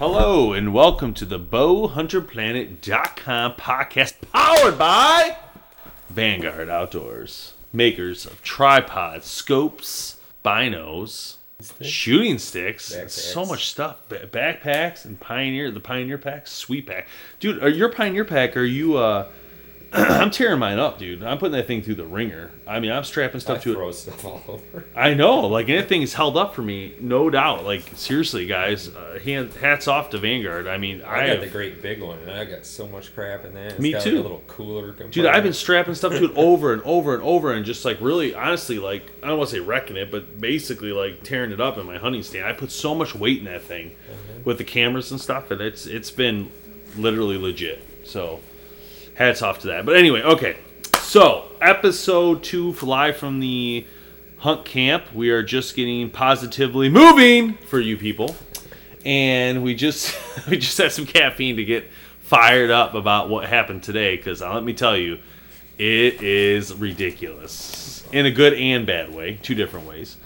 Hello and welcome to the bowhunterplanet.com podcast powered by Vanguard Outdoors, makers of tripods, scopes, binos, shooting sticks, so much stuff, Ba- backpacks and Pioneer, the Pioneer pack, sweet pack. Dude, are your Pioneer pack are you uh I'm tearing mine up, dude. I'm putting that thing through the wringer. I mean, I'm strapping stuff I to it. throw stuff all over. I know, like anything is held up for me, no doubt. Like seriously, guys, uh, hand, hats off to Vanguard. I mean, I, I got have, the great big one, and I got so much crap in that. It's Me too. Like a little cooler. dude. I've been strapping stuff to it over and over and over, and just like really, honestly, like I don't want to say wrecking it, but basically like tearing it up in my hunting stand. I put so much weight in that thing with the cameras and stuff, and it's it's been literally legit. So hats off to that. But anyway, okay. So episode two, Fly from the hunt camp. We are just getting positively moving for you people, and we just we just had some caffeine to get fired up about what happened today. Because let me tell you, it is ridiculous in a good and bad way, two different ways.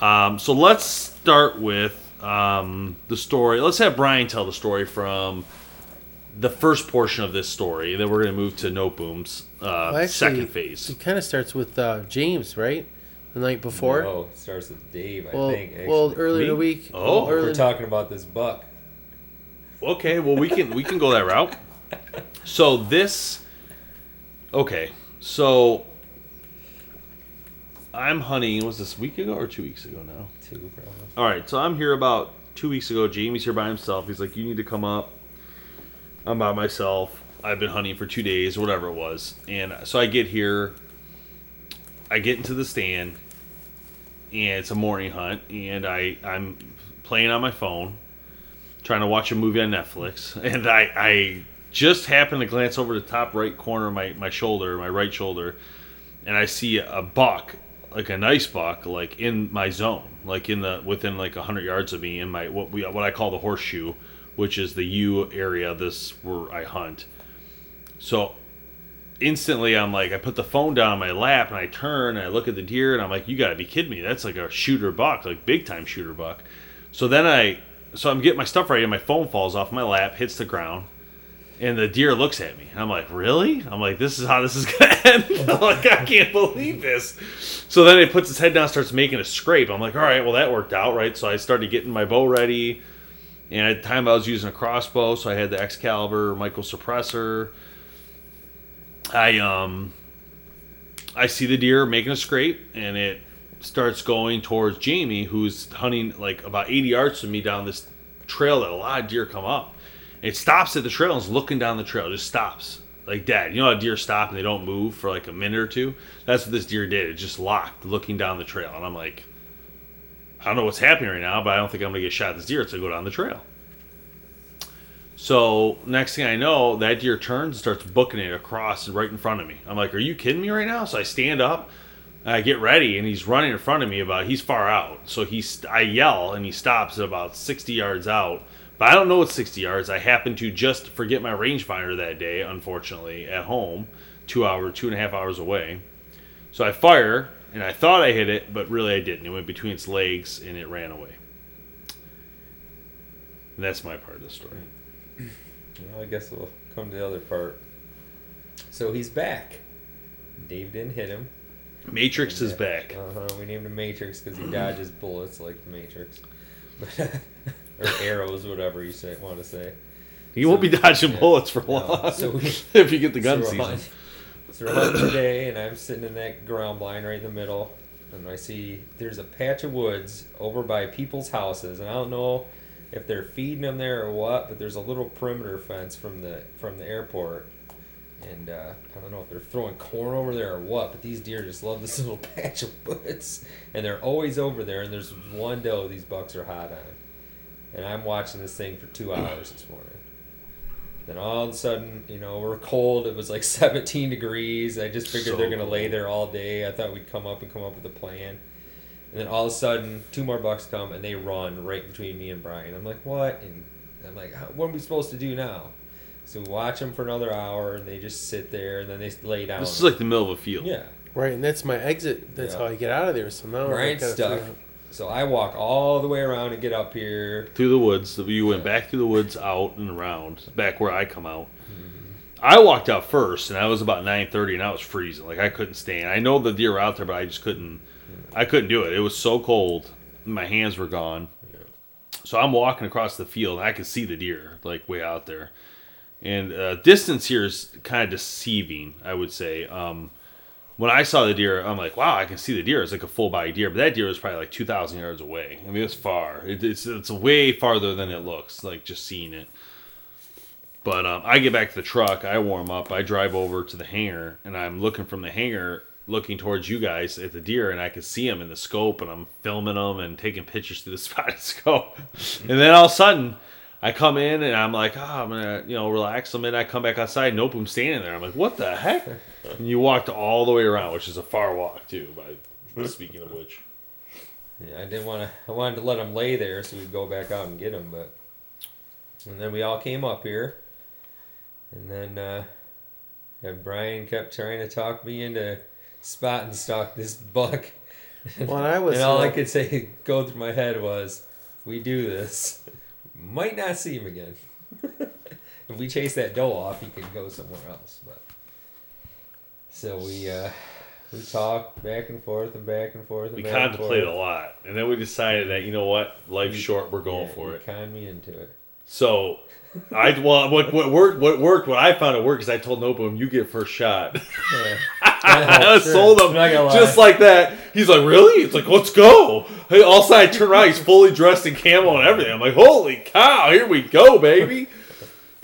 Um, so let's start with um, the story. Let's have Brian tell the story from the first portion of this story. Then we're going to move to No Boom's uh, Well, actually, second phase. It kind of starts with uh, James, right? The night before. Oh, it starts with Dave. I think. Actually. well, earlier in the week. Oh. early we're talking about this buck. Okay, well we can we can go that route. So this Okay. So I'm hunting was this a week ago or 2 weeks ago now? Too, probably. All right, so I'm here about 2 weeks ago. Jamie's here by himself. He's like you need to come up. I'm by myself. I've been hunting for 2 days or whatever it was. And so I get here I get into the stand and it's a morning hunt and I I'm playing on my phone trying to watch a movie on Netflix, and I, I just happen to glance over the top right corner of my, my shoulder, my right shoulder, and I see a buck, like a nice buck, like in my zone, like in the within like hundred yards of me in my what we what I call the horseshoe, which is the U area. This where I hunt. So instantly I'm like I put the phone down on my lap and I turn and I look at the deer and I'm like you got to be kidding me. That's like a shooter buck like big time shooter buck. So then I so I'm getting my stuff ready and my phone falls off my lap hits the ground and the deer looks at me. I'm like really? I'm like this is how this is gonna end. Like I can't believe this. So then it puts its head down starts making a scrape. I'm like all right well that worked out right? So I started getting my bow ready and at the time I was using a crossbow so I had the Excalibur Micro Suppressor I um I see the deer making a scrape and it starts going towards Jamie who's hunting like about 80 yards from me down this trail that a lot of deer come up. It stops at the trail and is looking down the trail, just stops. Like dad, you know how deer stop and they don't move for like a minute or two? That's what this deer did. It just locked looking down the trail. And I'm like, I don't know what's happening right now, but I don't think I'm gonna get shot this deer. It's gonna go down the trail. So next thing I know, that deer turns and starts booking it across right in front of me. I'm like, "Are you kidding me right now?" So I stand up, I get ready, and he's running in front of me. About he's far out, so he's I yell and he stops at about 60 yards out. But I don't know it's 60 yards. I happen to just forget my rangefinder that day, unfortunately, at home, two hour, two and a half hours away. So I fire, and I thought I hit it, but really I didn't. It went between its legs and it ran away. And that's my part of the story. Well, I guess we'll come to the other part. So he's back. Dave didn't hit him. Matrix is back. Uh huh. We named him Matrix because he dodges bullets like the Matrix, or arrows, whatever you say want to say. You won't be dodging yeah. bullets for No, long so we- if you get the gun so season. So we're today, and I'm sitting in that ground blind right in the middle, and I see there's a patch of woods over by people's houses, and I don't know if they're feeding them there or what, but there's a little perimeter fence from the from the airport, and uh, I don't know if they're throwing corn over there or what, but these deer just love this little patch of woods, and they're always over there. And there's one doe these bucks are hot on, and I'm watching this thing for two hours this morning. Then all of a sudden, you know, we're cold. It was like 17 degrees. I just figured So they're gonna lay there all day. I thought we'd come up and come up with a plan. And then all of a sudden, two more bucks come and they run right between me and Brian. I'm like, what? And I'm like, what are we supposed to do now? So we watch them for another hour, and they just sit there, and then they lay down. This is like the middle of a field. yeah. Right, and that's my exit. That's Yeah. how I get out of there. So now I Brian's gotta uh, stuck. So I walk all the way around and get up here. Through the woods. So You went back through the woods, out and around, back where I come out. I walked out first, and I was about nine thirty, and I was freezing. Like I couldn't stand. I know the deer were out there, but I just couldn't. I couldn't do it. It was so cold. My hands were gone. So I'm walking across the field, and I can see the deer like way out there. And uh, distance here is kind of deceiving, I would say. Um, when I saw the deer, I'm like, wow, I can see the deer. It's like a full body deer, but that deer was probably like 2,000 yards away. I mean, it's far. It, it's it's way farther than it looks. Like just seeing it. But um, I get back to the truck, I warm up, I drive over to the hangar, and I'm looking from the hangar, looking towards you guys at the deer, and I can see them in the scope, and I'm filming them and taking pictures through the spotting scope. and then all of a sudden, I come in and I'm like, oh, I'm gonna, you know, relax. And then I come back outside, nope, I'm standing there. I'm like, what the heck? And you walked all the way around, which is a far walk too. By speaking of which, Yeah, I didn't want to. I wanted to let them lay there so we'd go back out and get them, but. And then we all came up here, and then uh, and Brian kept trying to talk me into spot and stalk this buck. Well, I was. and all I could say go through my head was, we do this, might not see him again. if we chase that doe off, he could go somewhere else. But so we uh, we talked back and forth and back and forth. And we contemplated a lot, and then we decided that you know what, life's short, we're going Yeah, for it. Con me into it. So, I well, what what worked, what worked, what I found it worked is I told Nopum, you get first shot. Yeah. I sure. sold him I'm not just like that. He's like, really? It's like, let's go. Hey, all of a sudden, I turn around, he's fully dressed in camo and everything. I'm like, holy cow, here we go, baby.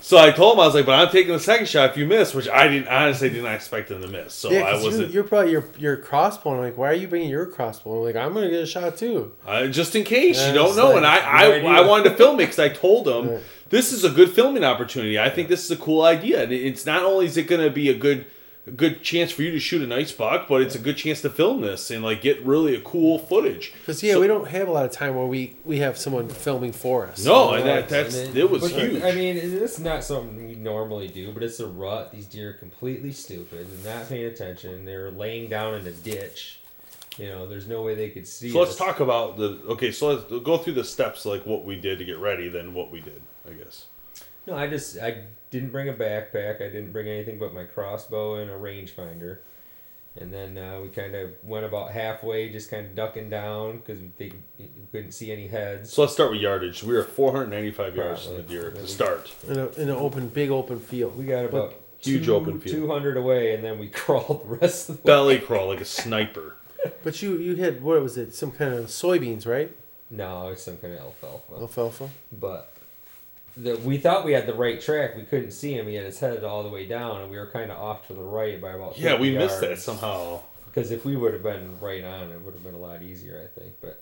So I told him I was like, but I'm taking the second shot if you miss, which I didn't honestly did not expect him to miss. So yeah, I 'cause wasn't you, you're probably your your crossbow. I'm like, why are you bringing your crossbow? I'm like, I'm gonna get a shot too. Uh, just in case Yeah, you don't know. like, and I, no I. I wanted to film it because I told him Yeah. this is a good filming opportunity. I think this is a cool idea. And it's not only is it going to be a good, a good chance for you to shoot a nice buck, but it's a good chance to film this and like get really a cool footage. Because yeah, So- we don't have a lot of time where we we have someone filming for us. No, and that that's and it was huge. I mean, this is not something we normally do, but it's a rut. These deer are completely stupid and not paying attention. They're laying down in a ditch. You know, there's no way they could see. so let's us. talk about the okay. So let's go through the steps like what we did to get ready, then what we did. I guess. No, I just I didn't bring a backpack. I didn't bring anything but my crossbow and a rangefinder. And then uh, we kind of went about halfway, just kind of ducking down because we we couldn't see any heads. So let's start with yardage. We were 495 yards from the deer Yeah, to start. in, a, in an open, big open field. We got about Huge two, open field. 200 away, and then we crawled the rest of the way. Belly crawl like a sniper. But you you had what was it? Some kind of soybeans, right? No, it's some kind of alfalfa. Alfalfa. But the, we thought we had the right track. We couldn't see him. He had his head all the way down, and we were kind of off to the right by about. Yeah, 50 we missed that somehow. Because if we would have been right on, it would have been a lot easier, I think. But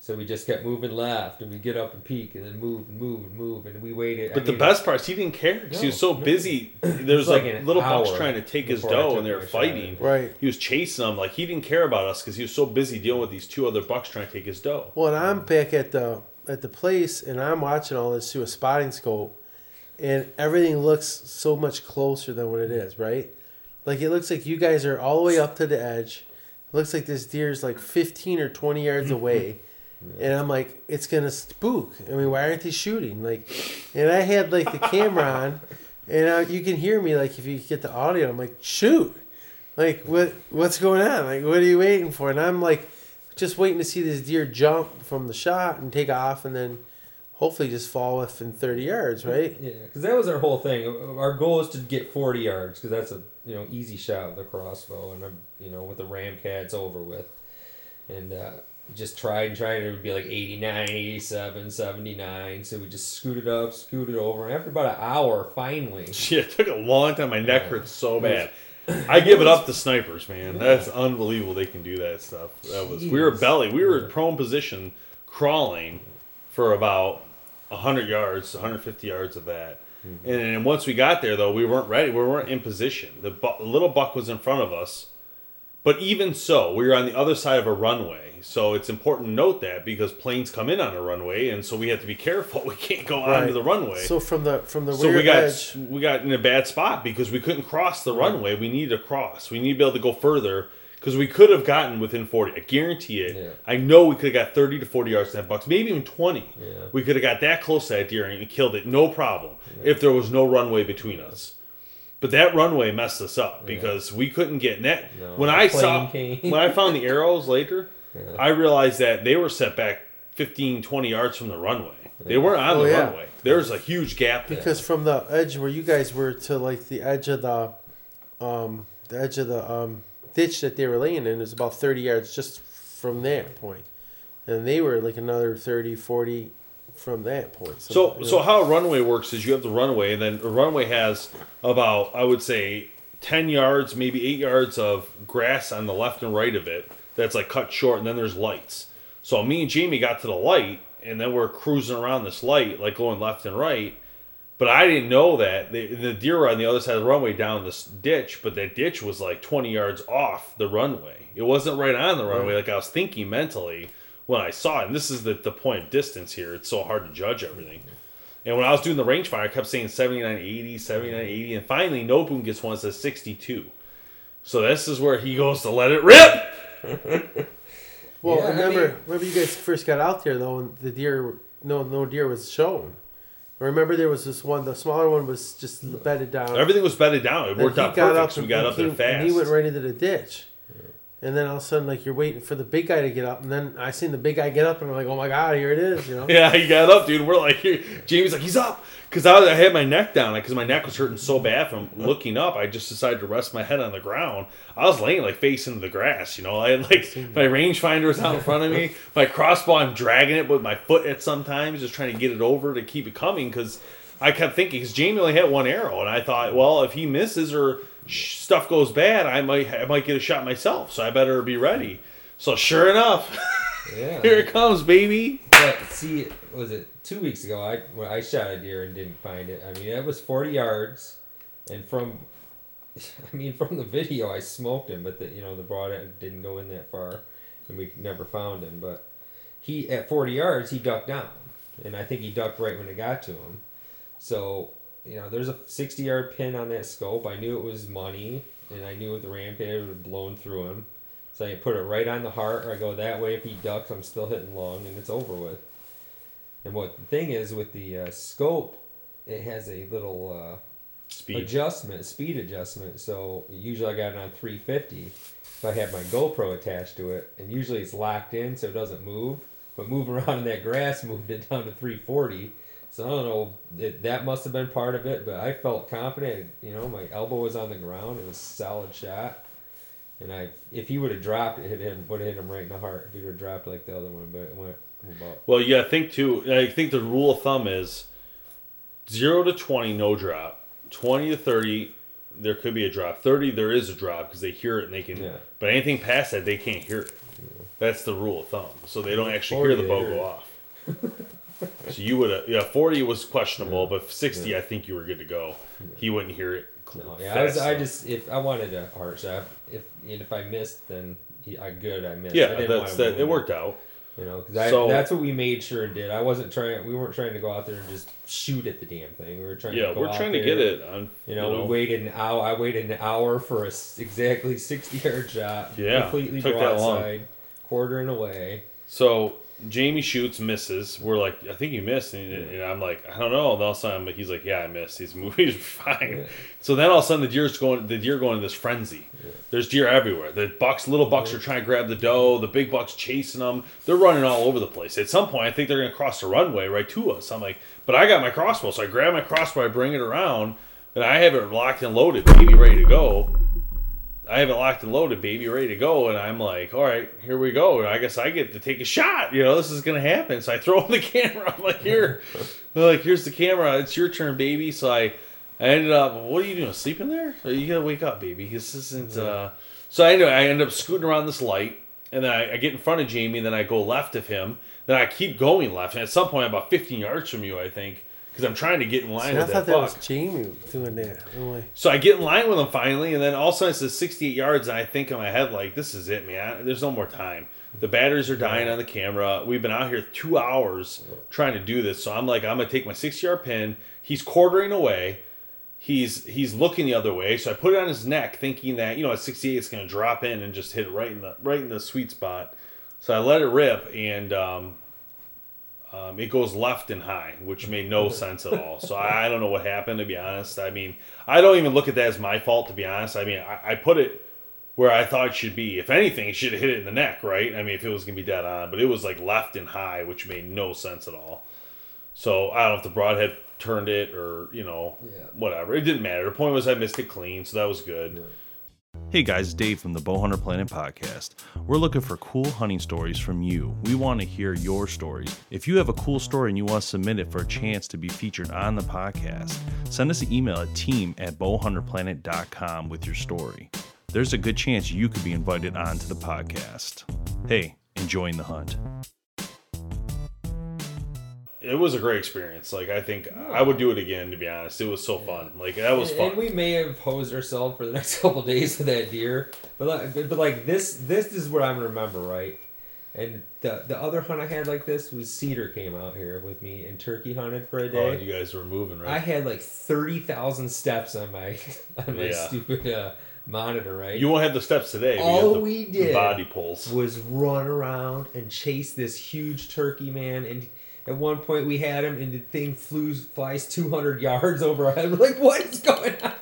so we just kept moving left, and we get up and peek, and then move and move and move, and we waited. I But the mean, best part is he didn't care because he was so No, no. busy. There was like like an little bucks trying to take his before I doe, and they were my shot. fighting. Right. He was chasing them like he didn't care about us because he was so busy dealing with these two other bucks trying to take his doe. Well, and I'm back at the at the place, and I'm watching all this through a spotting scope, and everything looks so much closer than what it is, right? Like it looks like you guys are all the way up to the edge. It looks like this deer is like 15 or 20 yards away. And I'm like, it's gonna spook. I mean, why aren't they shooting? Like, and I had like the camera on, and uh, you can hear me. Like, if you get the audio, I'm like, shoot. Like, what what's going on? Like, what are you waiting for? And I'm like, just waiting to see this deer jump from the shot and take off, and then hopefully just fall within 30 yards, right? Yeah, because that was our whole thing. Our goal is to get 40 yards because that's a you know easy shot with a crossbow, and you know with the Ramcat it's over with. And uh, just tried and tried. and It would be like 89, 87, 79. So we just scooted up, scooted over, and after about an hour, finally. Shit, it took a long time. My neck hurts so bad. I give it up to snipers, man. That's unbelievable. They can do that stuff. That was we were belly. We were in prone position, crawling for about hundred yards, 150 yards of that. Mm-hmm. And then once we got there, though, we weren't ready. We weren't in position. The bu- little buck was in front of us, but even so, we were on the other side of a runway. So it's important to note that because planes come in on a runway, and so we have to be careful. We can't go onto Right. the runway. So from the from the So we got edge, we got in a bad spot because we couldn't cross the runway. We needed to cross. We need to be able to go further because we could have gotten within forty. I guarantee it. Yeah. I know we could have got thirty to forty yards to that bucks, maybe even twenty. Yeah. We could have got that close to that deer and killed it, no problem, if there was no runway between us. But that runway messed us up because we couldn't get net. No, when I saw came. when I found the arrows later, Yeah. I realized that they were set back 15, 20 yards from the runway. They weren't on Oh, the yeah. runway. There was a huge gap there. because from the edge where you guys were to like the edge of the, um, the edge of the um ditch that they were laying in is about thirty yards just from that point, and they were like another 30, 40 from that point. So, you so how a runway works is you have the runway, and then a runway has about, I would say, ten yards, maybe eight yards of grass on the left and right of it. That's like cut short, and then there's lights. So me and Jamie got to the light, and then we're cruising around this light, like going left and right. But I didn't know that the, the deer were on the other side of the runway down this ditch, but that ditch was like 20 yards off the runway. It wasn't right on the runway, like I was thinking mentally when I saw it. And this is the, the point of distance here. It's so hard to judge everything. And when I was doing the rangefinder, I kept saying 79, 80, 79, 80. And finally, Nobun gets one that says 62. So this is where he goes to let it rip. Well, Yeah, I remember, mean- remember you guys first got out there though, and the deer, no, no deer was shown. Remember, there was this one. The smaller one was just bedded down. Everything was bedded down. It worked he out got perfect. up so we got up there fast. And he went right into the ditch. And then all of a sudden, like you're waiting for the big guy to get up, and then I seen the big guy get up, and I'm like, "Oh my god, here it is!" You know. Yeah, he got up, dude. We're like, here. Jamie's like, he's up. Because I, I had my neck down, because my neck was hurting so bad from looking up. I just decided to rest my head on the ground. I was laying like facing the grass, you know. I had like my rangefinder was out in front of me. My crossbow, I'm dragging it with my foot at sometimes, just trying to get it over to keep it coming. Because I kept thinking, because Jamie only had one arrow, and I thought, well, if he misses or stuff goes bad, I might I might get a shot myself. So I better be ready. So sure enough, Yeah. here it comes, baby. But see, was it two weeks ago? I when I shot a deer and didn't find it. I mean, it was forty yards, and from, I mean, from the video, I smoked him, but the you know the broadhead didn't go in that far, and we never found him. But he at forty yards, he ducked down, and I think he ducked right when it got to him. So you know, there's a sixty yard pin on that scope. I knew it was money, and I knew with the rampage would have blown through him. So I put it right on the heart, or I go that way. If he ducks, I'm still hitting long, and it's over with. And what the thing is with the uh, scope, it has a little uh, Speed. adjustment, speed adjustment. So usually I got it on 350. If I have my GoPro attached to it, and usually it's locked in so it doesn't move. But moving around in that grass moved it down to 340. So I don't know. It, that must have been part of it, but I felt confident. You know, my elbow was on the ground. It was a solid shot. And I, if he would have dropped it, it hit him, would have hit him right in the heart. If he would have dropped like the other one, but it went about Well, yeah, I think too. I think the rule of thumb is zero to twenty, no drop. Twenty to thirty, there could be a drop. Thirty, there is a drop because they hear it and they can. Yeah. But anything past that, they can't hear it. That's the rule of thumb. So they don't actually hear the bow go off. so you would have, yeah, forty was questionable, but sixty, I think you were good to go. He wouldn't hear it. No, yeah, I, was, I just if I wanted a heart shot, if if I missed, then he, I good. I missed. I yeah, didn't that's that. It worked out. You know, because So- that's what we made sure and did. I wasn't trying. We weren't trying to go out there and just shoot at the damn thing. We were trying. Yeah, we're out trying to get it on. You know, we waited an hour. I waited an hour for a exactly sixty yard shot. Yeah, completely took broadside, quartering away. So Jamie shoots, misses. We're like, I think you missed, and, and I'm like, I don't know. And all of a sudden, he's like, Yeah, I missed. He's moving fine. So then all of a sudden, the deer's going. The deer going in this frenzy. There's deer everywhere. The bucks, little bucks, are trying to grab the doe. The big bucks chasing them. They're running all over the place. At some point, I think they're gonna cross the runway right to us. I'm like, but I got my crossbow, so I grab my crossbow, I bring it around, and I have it locked and loaded, baby, ready to go. I have it locked and loaded, baby, ready to go. And I'm like, all right, here we go. I guess I get to take a shot. You know, this is gonna happen. So I throw the camera. I'm like, here, They're like here's the camera. It's your turn, baby. So I, I ended up. What are you doing? Sleeping there? You gotta wake up, baby. This isn't. Uh... So anyway, I end up scooting around this light, and then I, I get in front of Jamie. And then I go left of him. Then I keep going left. And at some point, I'm about 15 yards from you, I think. Because I'm trying to get in line See, I thought that that was Jamie doing that. So I get in line with him finally, and then all of a sudden it says 68 yards, and I think in my head like, "This is it, man. There's no more time. The batteries are dying on the camera. We've been out here two hours trying to do this, so I'm like, I'm gonna take my 60 yard pin. He's quartering away. He's he's looking the other way, so I put it on his neck, thinking that you know at 68 it's gonna drop in and just hit it right in the right in the sweet spot. So I let it rip, and um, um, it goes left and high, which made no sense at all. So I, I don't know what happened, to be honest. I mean, I don't even look at that as my fault, to be honest. I mean, I, I put it where I thought it should be. If anything, it should have hit it in the neck, right? I mean, if it was going to be dead on, but it was like left and high, which made no sense at all. So I don't know if the broadhead turned it or, you know, Yeah. whatever. It didn't matter. The point was I missed it clean, so that was good. Hey guys, Dave from the Bowhunter Planet podcast. We're looking for cool hunting stories from you. We want to hear your stories. If you have a cool story and you want to submit it for a chance to be featured on the podcast, send us an email at team at bowhunterplanet.com with your story. There's a good chance you could be invited onto the podcast. Hey, enjoying the hunt. It was a great experience. Like, I think I would do it again, to be honest. It was so fun. Like, that was and, fun. and we may have posed ourselves for the next couple days with that deer, but like, but, like this, this is what gonna remember, right? And the the other hunt I had like this was Cedar came out here with me and turkey hunted for a oh, day. you guys were moving, right? I had like thirty thousand steps on my on my Yeah. stupid uh, monitor, right? You won't have the steps today. All the, we did body pulls. was run around and chase this huge turkey man and at one point we had him and the thing flew flies 200 yards over our head we're like what is going on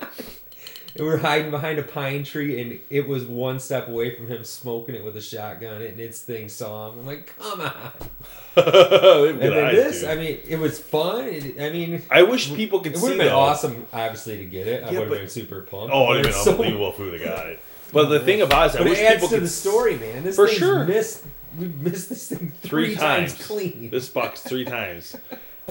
and we're hiding behind a pine tree and it was one step away from him smoking it with a shotgun and its thing saw him i'm like come on and then eyes, this dude. i mean it was fun it, i mean I wish people could see it would have been that. awesome obviously to get it i would have been super pumped Oh, but it'd have been so- unbelievable if we would have got it. But the thing about it is, I but wish it adds people to could the story man this For sure. missed we missed this thing three, three, times. clean This box three times.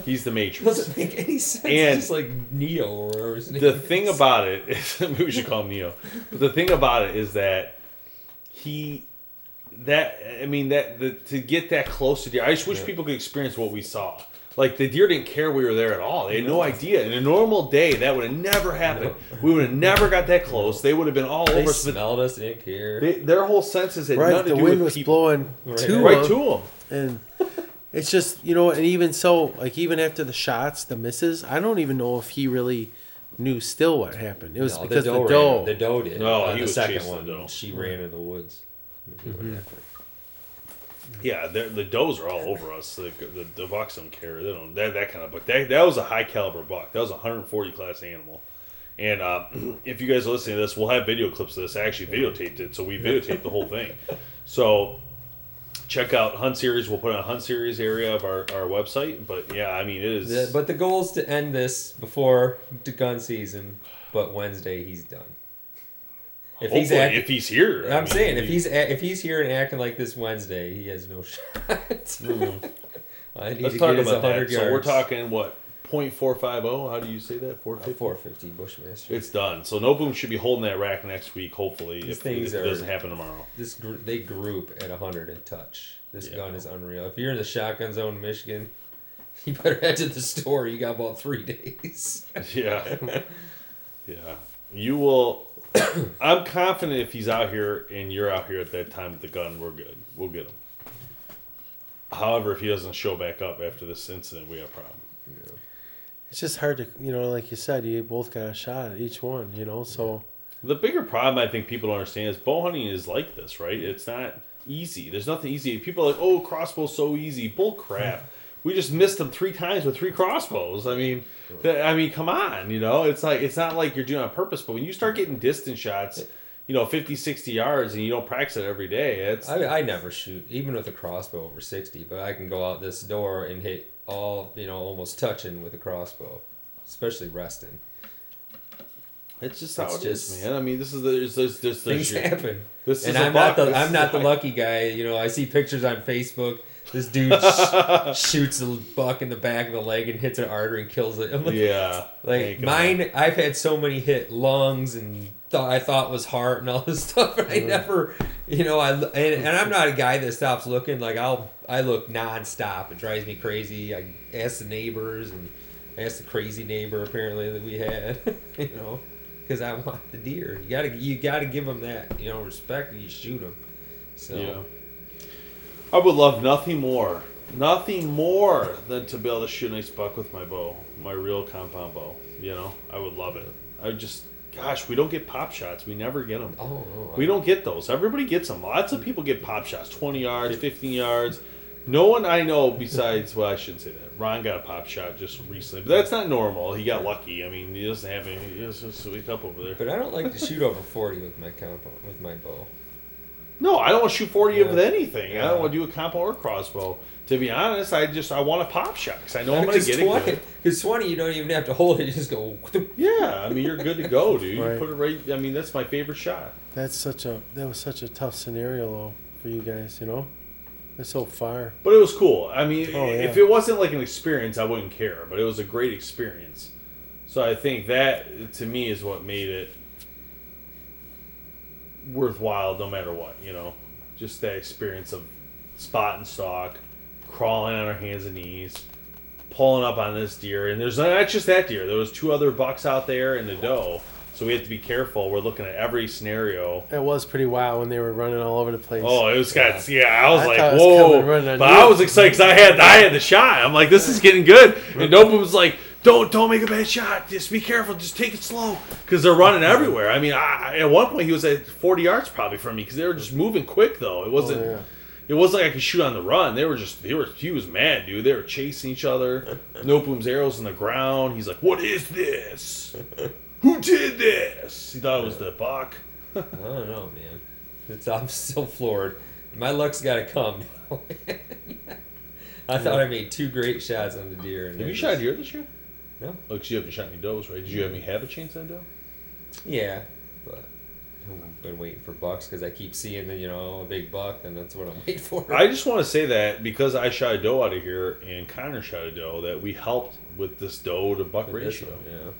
He's the Matrix. doesn't make any sense. And- it's like Neo or whatever his name the is. thing about it is maybe we should call him Neo. But the thing about it is that he that I mean that the, to get that close to the I just wish people could experience what we saw. Like the deer didn't care we were there at all. They had no idea. In a normal day, that would have never happened. We would have never got that close. They would have been all they over us. But smelled us, didn't care. they, their whole senses had right, nothing the to do wind with was people. blowing Right. to right them, to them. and it's just you know, and even so, like even after the shots, the misses, I don't even know if he really knew still what happened. It was No, because the ran- doe. the doe did. Oh, no, on he the was second chasing one, the doe. she ran in the woods. He went after it. Yeah, the does are all over us. The, the, the bucks don't care. They don't that that kind of buck. That, that was a high caliber buck. That was a 140 class animal. And uh, if you guys are listening to this, we'll have video clips of this. I actually videotaped it, so we videotaped the whole thing. So check out Hunt Series. We'll put on Hunt Series area of our, our website. But yeah, I mean it is. But the goal is to end this before gun season. But Wednesday he's done. If he's act- if he's here, I I'm mean, saying if he's a- if he's here and acting like this Wednesday, he has no shot. Mm-hmm. I need Let's to talk get his about 100 that. yards. So we're talking what 0.450. How do you say that? 450. 450 Bushmaster. It's done. So No Boom should be holding that rack next week, hopefully, These if, things if it are- doesn't happen tomorrow. This gr- they group at 100 and touch. This Yeah. gun is unreal. If you're in the shotgun zone in Michigan, you better head to the store. You got about three days. Yeah. yeah. You will. I'm confident if he's out here and you're out here at that time with the gun, we're good. We'll get him. However, if he doesn't show back up after this incident, we have a problem. It's just hard to, you know, like you said, you both got a shot at each one, you know. So The bigger problem I think people don't understand is bow hunting is like this, right? It's not easy. There's nothing easy. People are like, oh, crossbow's so easy. Bull crap. Hmm. We just missed them three times with three crossbows. I mean, th- I mean, come on, you know. It's like it's not like you're doing it on purpose, but when you start getting distance shots, you know, 50, 60 yards, and you don't practice it every day, it's I, I never shoot, even with a crossbow over 60, but I can go out this door and hit all, you know, almost touching with a crossbow, especially resting. it's just how It's it is, just- man. I mean, this is the there's there's, there's, Things your- happen. This and is I'm not the I'm not the lucky guy. You know, I see pictures on Facebook. This dude sh- shoots a buck in the back of the leg and hits an artery and kills it. I'm like, Yeah, like mine. I've had so many hit lungs and thought I thought was heart and all this stuff, and I mm-hmm. never, you know, I and, and I'm not a guy that stops looking. Like I'll I look nonstop. It drives me crazy. I ask the neighbors and I asked the crazy neighbor apparently that we had, you know, because I want the deer. You gotta you gotta give them that you know respect and you shoot them. So Yeah. I would love nothing more, nothing more than to be able to shoot a nice buck with my bow, my real compound bow. You know, I would love it. I just, gosh, we don't get pop shots. We never get them. oh, oh no, We don't get those. Everybody gets them. Lots of people get pop shots, 20 yards, 15 yards. No one I know besides, well, I shouldn't say that. Ron got a pop shot just recently, but that's not normal. He got lucky. I mean, he doesn't have any. He a sweet up over there. But I don't like to shoot over forty with my compound with my bow. No, I don't want to shoot 40 Yeah. with anything. I don't want to do a compo or crossbow. To be honest, I just I want a pop shot because I know I'm going to get it. Because twenty, you don't even have to hold it. You just go. Yeah, I mean you're good to go, dude. Right. You put it right. I mean that's my favorite shot. That's such a that was such a tough scenario though for you guys. You know, it's so far. But it was cool. I mean, Oh, if it wasn't like an experience, I wouldn't care. But it was a great experience. So I think that to me is what made it worthwhile, no matter what. You know, just that experience of spot and stalk, crawling on our hands and knees, pulling up on this deer. And there's uh, not just that deer. There was two other bucks out there and the doe. So we have to be careful. We're looking at every scenario. It was pretty wild when they were running all over the place. Oh, it was got yeah. I was I like, was whoa. I but I was excited because I had I had the shot. I'm like, this is getting good. And Nope was like, don't don't make a bad shot. Just be careful. Just take it slow because they're running everywhere. I mean, I, at one point he was at 40 yards probably from me because they were just moving quick though. It wasn't. Oh, yeah. It wasn't like I could shoot on the run. They were just they were he was mad, dude. They were chasing each other. Nopeum's arrows in the ground. He's like, "What is this? Who did this?" He thought it was the buck. I don't know, man. It's I'm still floored. My luck's got to come. I thought I made two great shots on the deer. Have you shot a deer this year? No. Oh, 'cause you haven't shot any does, right? Did you have any have a chance at a doe? Yeah, but I've been waiting for bucks because I keep seeing the you know a big buck, and that's what I'm waiting for. I just want to say that because I shot a doe out of here and Connor shot a doe, that we helped with this doe to buck With this ratio. one, yeah.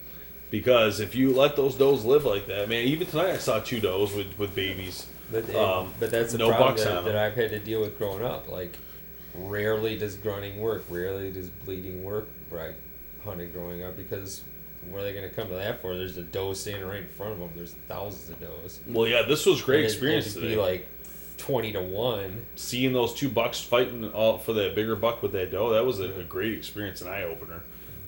Because if you let those does live like that, man, even tonight I saw two does with, with babies. But, Um, but that's the no problem bucks on that, 'em. that I've had to deal with growing up. Like, rarely does grunting work. Rarely does bleeding work. I hunted growing up because what are they going to come to that for? There's a doe standing right in front of them. There's thousands of does. Well, yeah, this was great And experience it'd today. Be like twenty to one. Seeing those two bucks fighting all for that bigger buck with that doe, that was a, a great experience, an eye opener.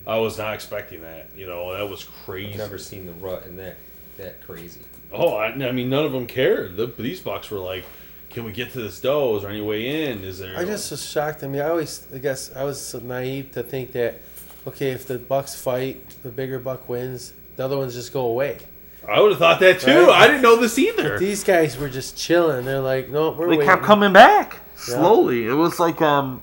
I was not expecting that. You know, that was crazy. I've never seen the rut and that that crazy. Oh, I, I mean, none of them cared. The, these bucks were like, "Can we get to this doe? Is there any way in? Is there?" I just was shocked. I mean, I always, I guess, I was so naive to think that, okay, if the bucks fight, the bigger buck wins. The other ones just go away. I would have thought that too. Right? I didn't know this either. These guys were just chilling. They're like, no, we're they waiting. kept coming back Yeah. slowly. It was like um,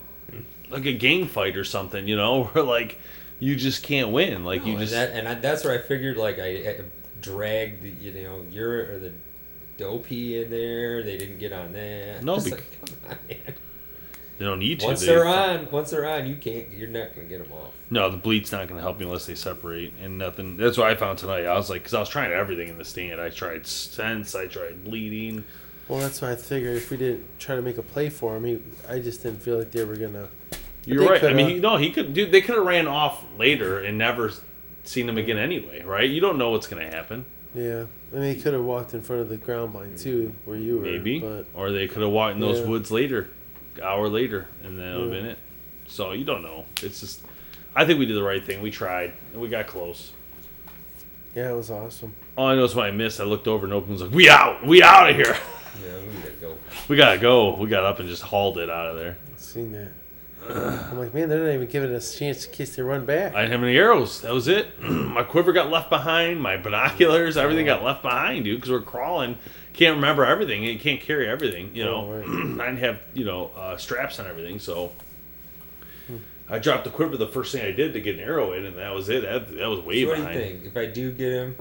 like a gang fight or something. You know, where like you just can't win. Like you and just that, and I, that's where I figured like I, I dragged the, you know your or the dopey in there. They didn't get on that. No, Just bec- like, come on, man. They don't need to. Once They- they're on, once they're on, you can't. You're not gonna get them off. No, the bleed's not going to help you unless they separate and nothing. That's what I found tonight. I was like, because I was trying everything in the stand. I tried sense. I tried bleeding. Well, that's why I figured if we didn't try to make a play for him, he, I just didn't feel like they were gonna. You're right. I coulda- mean, he, no, he could. Dude, they could have ran off later and never seen him again anyway, right? You don't know what's going to happen. Yeah, I mean, he could have walked in front of the ground blind too, where you were. Maybe, but or they could have walked in those Yeah. woods later, hour later, and that would have Yeah. been it. So you don't know. It's just, I think we did the right thing. We tried, and we got close. yeah, it was awesome. All I know is when I missed, I looked over and Open was like, "We out, we out of here. Yeah, we gotta go. We gotta go." We got up and just hauled it out of there. Seen that. I'm like, man, they're not even giving us a chance in case they run back. I didn't have any arrows. That was it. my quiver got left behind. My binoculars, everything got left behind, dude. Because we're crawling, can't remember everything. and You can't carry everything. You know, Oh, I didn't have you know uh, straps on everything, so I dropped the quiver the first thing I did to get an arrow in, and that was it. That, that was way So what do you behind. think? If I do get him,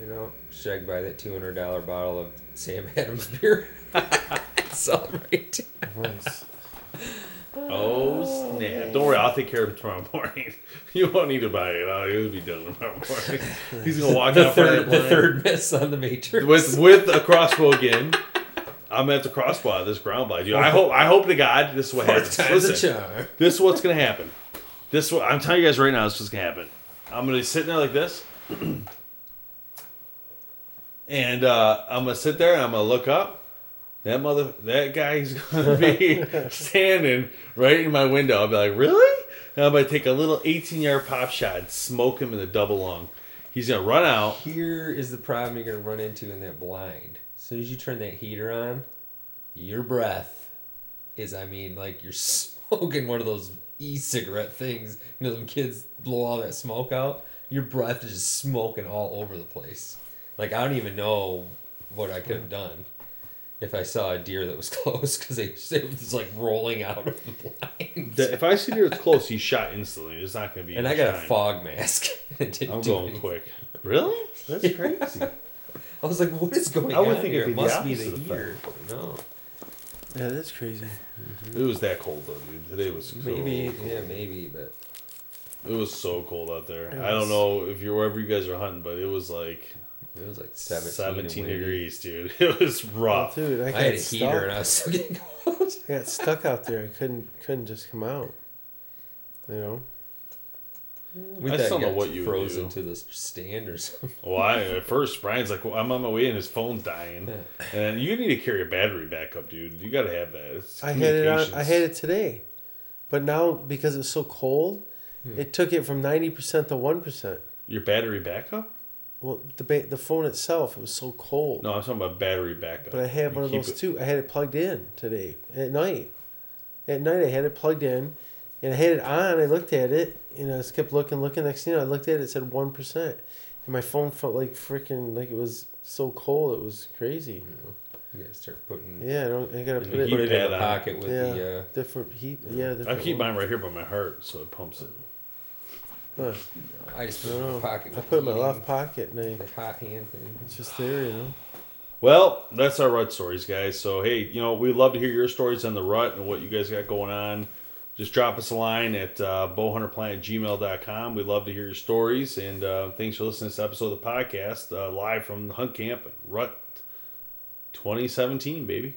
you know, should I buy that two hundred dollar bottle of Sam Adams beer? Celebrate. Nice. Oh snap! Don't worry, I'll take care of it tomorrow morning. you won't need to buy it. Uh, It'll be done tomorrow morning. He's gonna walk The out third, the third miss on the Matrix. with with a crossbow again. I'm gonna have to crossbow this ground blind. Dude, I hope I hope to God this is what Fourth happens. Listen, this is what's gonna happen. This what I'm telling you guys right now. This is gonna happen. I'm gonna be sitting there like this, and uh, I'm gonna sit there and I'm gonna look up. That mother, that guy's gonna be standing right in my window. I'll be like, really? And I'm gonna take a little 18 yard pop shot, and smoke him in the double lung. He's gonna run out. Here is the problem you're gonna run into in that blind. As soon as you turn that heater on, your breath is, I mean, like you're smoking one of those e-cigarette things. You know, them kids blow all that smoke out. Your breath is just smoking all over the place. Like I don't even know what I could have done if I saw a deer that was close because it was like rolling out of the blind. If I see deer that's close, he's shot instantly. It's not gonna be. and I got a fog mask. It didn't I'm do going anything. quick. Really? That's crazy. I was like, "What is going on? I would on think here? it'd It be the must be the opposite heater." No, Yeah, that's crazy. Mm-hmm. it was that cold though, dude. Today was so maybe, cold. yeah, maybe, but It was so cold out there. It I don't know if you're wherever you guys are hunting, but it was like it was like 17, 17, degrees, dude. It was rough. Dude, I, I got had a stuck. heater and I was still getting cold. I got stuck out there. I couldn't couldn't just come out. You know. We I thought still you know what you would frozen do. to the stand or something. Well, I, at first Brian's like, well, I'm on my way and his phone's dying, and you need to carry a battery backup, dude. You got to have that. It's I had it on. I had it today, but now because it's so cold, Hmm. it took it from ninety percent to one percent. Your battery backup? Well, the ba- the phone itself it was so cold. No, I'm talking about battery backup. But I had one of those it- too. I had it plugged in today at night. At night, I had it plugged in, and I had it on. I looked at it, and I just kept looking, looking. Next thing you know, I looked at it. It said one percent, and my phone felt like freaking like it was so cold. It was crazy. You gotta start putting. Yeah, I don't. I gotta put it Put it in pad the pocket with Yeah. the. Uh, different heat. Yeah, I keep one. mine right here by my heart, so it pumps it. Huh. I just put it in my pocket. I put it in my left pocket, and I, the hot hand thing. it's just there, you know. Well, that's our rut stories, guys. So hey, you know we'd love to hear your stories on the rut and what you guys got going on. Just drop us a line at uh, bowhunterplanet@gmail.com. We'd love to hear your stories, and uh, thanks for listening to this episode of the podcast uh, live from the Hunt Camp Rut 2017, baby.